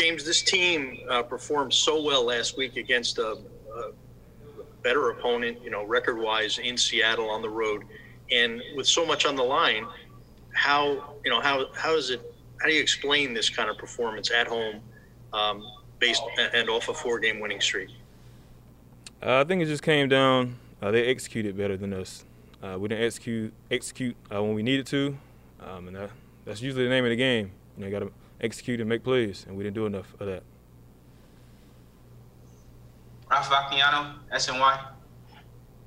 James, this team uh, performed so well last week against a, a better opponent, you know, record-wise in Seattle on the road, and with so much on the line, how you know how how is it? How do you explain this kind of performance at home, um, based and off a four-game winning streak? Uh, I think it just came down. Uh, they executed better than us. Uh, we didn't execute execute uh, when we needed to, um, and that, that's usually the name of the game. You know, you got to execute and make plays, and we didn't do enough of that. Ralph Vacchiano, SNY.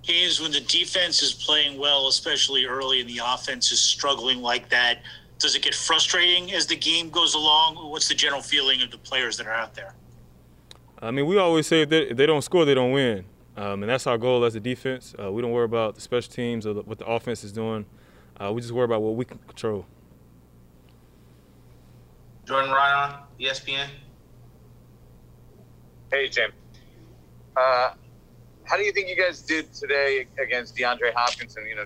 Games when the defense is playing well, especially early, and the offense is struggling like that, does it get frustrating as the game goes along? What's the general feeling of the players that are out there? I mean, we always say if they, if they don't score, they don't win. Um, and that's our goal as a defense. Uh, we don't worry about the special teams or the, what the offense is doing. Uh, we just worry about what we can control. Jordan Raanan, ESPN. Hey, Jim. Uh, how do you think you guys did today against DeAndre Hopkins? And you know,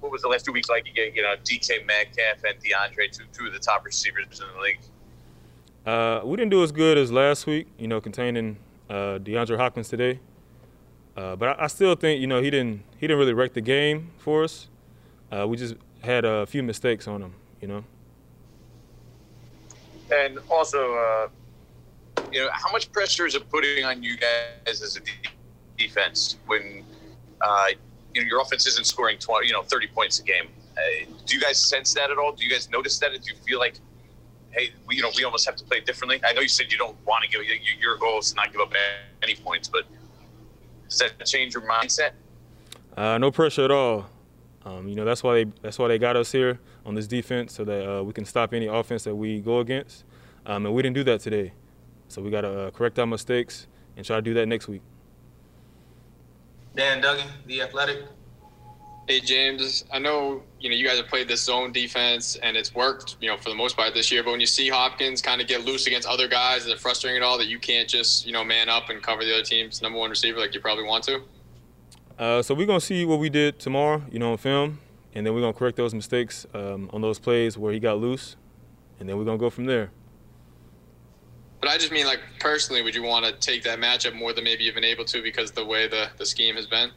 what was the last two weeks like? You get you know DK Metcalf and DeAndre, two two of the top receivers in the league. Uh, we didn't do as good as last week. You know, containing uh, DeAndre Hopkins today. Uh, but I, I, still think you know he didn't he didn't really wreck the game for us. Uh, we just had a few mistakes on him. You know. And also, uh, you know, how much pressure is it putting on you guys as a defense when uh, you know your offense isn't scoring 20, you know, 30 points a game? Uh, do you guys sense that at all? Do you guys notice that? Do you feel like, hey, we, you know, we almost have to play differently? I know you said you don't want to give your goal is to not give up any points, but does that change your mindset? Uh, no pressure at all. Um, you know that's why they that's why they got us here on this defense so that uh, we can stop any offense that we go against. Um, and we didn't do that today, so we got to uh, correct our mistakes and try to do that next week. Dan Duggan, the Athletic. Hey James, I know you know you guys have played this zone defense and it's worked, you know, for the most part this year. But when you see Hopkins kind of get loose against other guys, is it frustrating at all that you can't just you know man up and cover the other team's number one receiver like you probably want to? Uh, so we're gonna see what we did tomorrow, you know, on film, and then we're gonna correct those mistakes um, on those plays where he got loose, and then we're gonna go from there. But I just mean, like personally, would you want to take that matchup more than maybe you've been able to because the way the the scheme has been?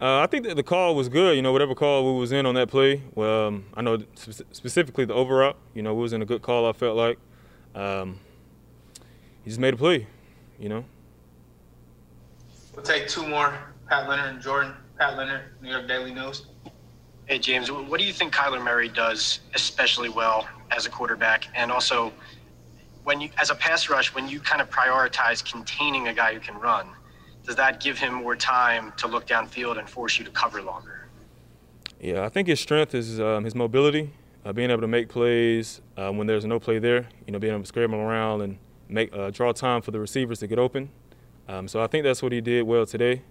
Uh, I think that the call was good. You know, whatever call we was in on that play. Well, um, I know specifically the over You know, we was in a good call. I felt like um, he just made a play. You know. We'll take two more. Pat Leonard and Jordan. Pat Leonard, New York Daily News. Hey James, what do you think Kyler Murray does especially well as a quarterback, and also when you, as a pass rush, when you kind of prioritize containing a guy who can run? does that give him more time to look downfield and force you to cover longer? Yeah, I think his strength is um, his mobility, uh, being able to make plays uh, when there's no play there. You know, being able to scramble around and make uh, draw time for the receivers to get open. Um, so I think that's what he did well today.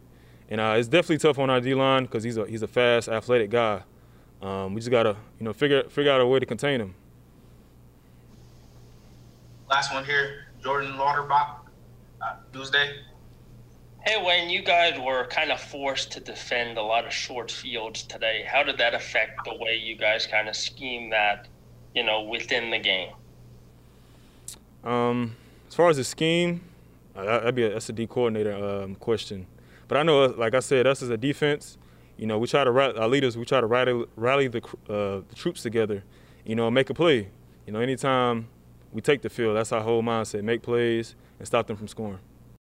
And uh, it's definitely tough on our D line because he's a he's a fast, athletic guy. Um, we just gotta you know figure figure out a way to contain him. Last one here, Jordan Lauterbach, uh, Tuesday. Hey, when you guys were kind of forced to defend a lot of short fields today, how did that affect the way you guys kind of scheme that, you know, within the game? Um, as far as the scheme, uh, that'd be a, that's a D coordinator um, question. But I know, like I said, us as a defense, you know, we try to our leaders, we try to rally, rally the, uh, the troops together, you know, make a play. You know, anytime we take the field, that's our whole mindset: make plays and stop them from scoring.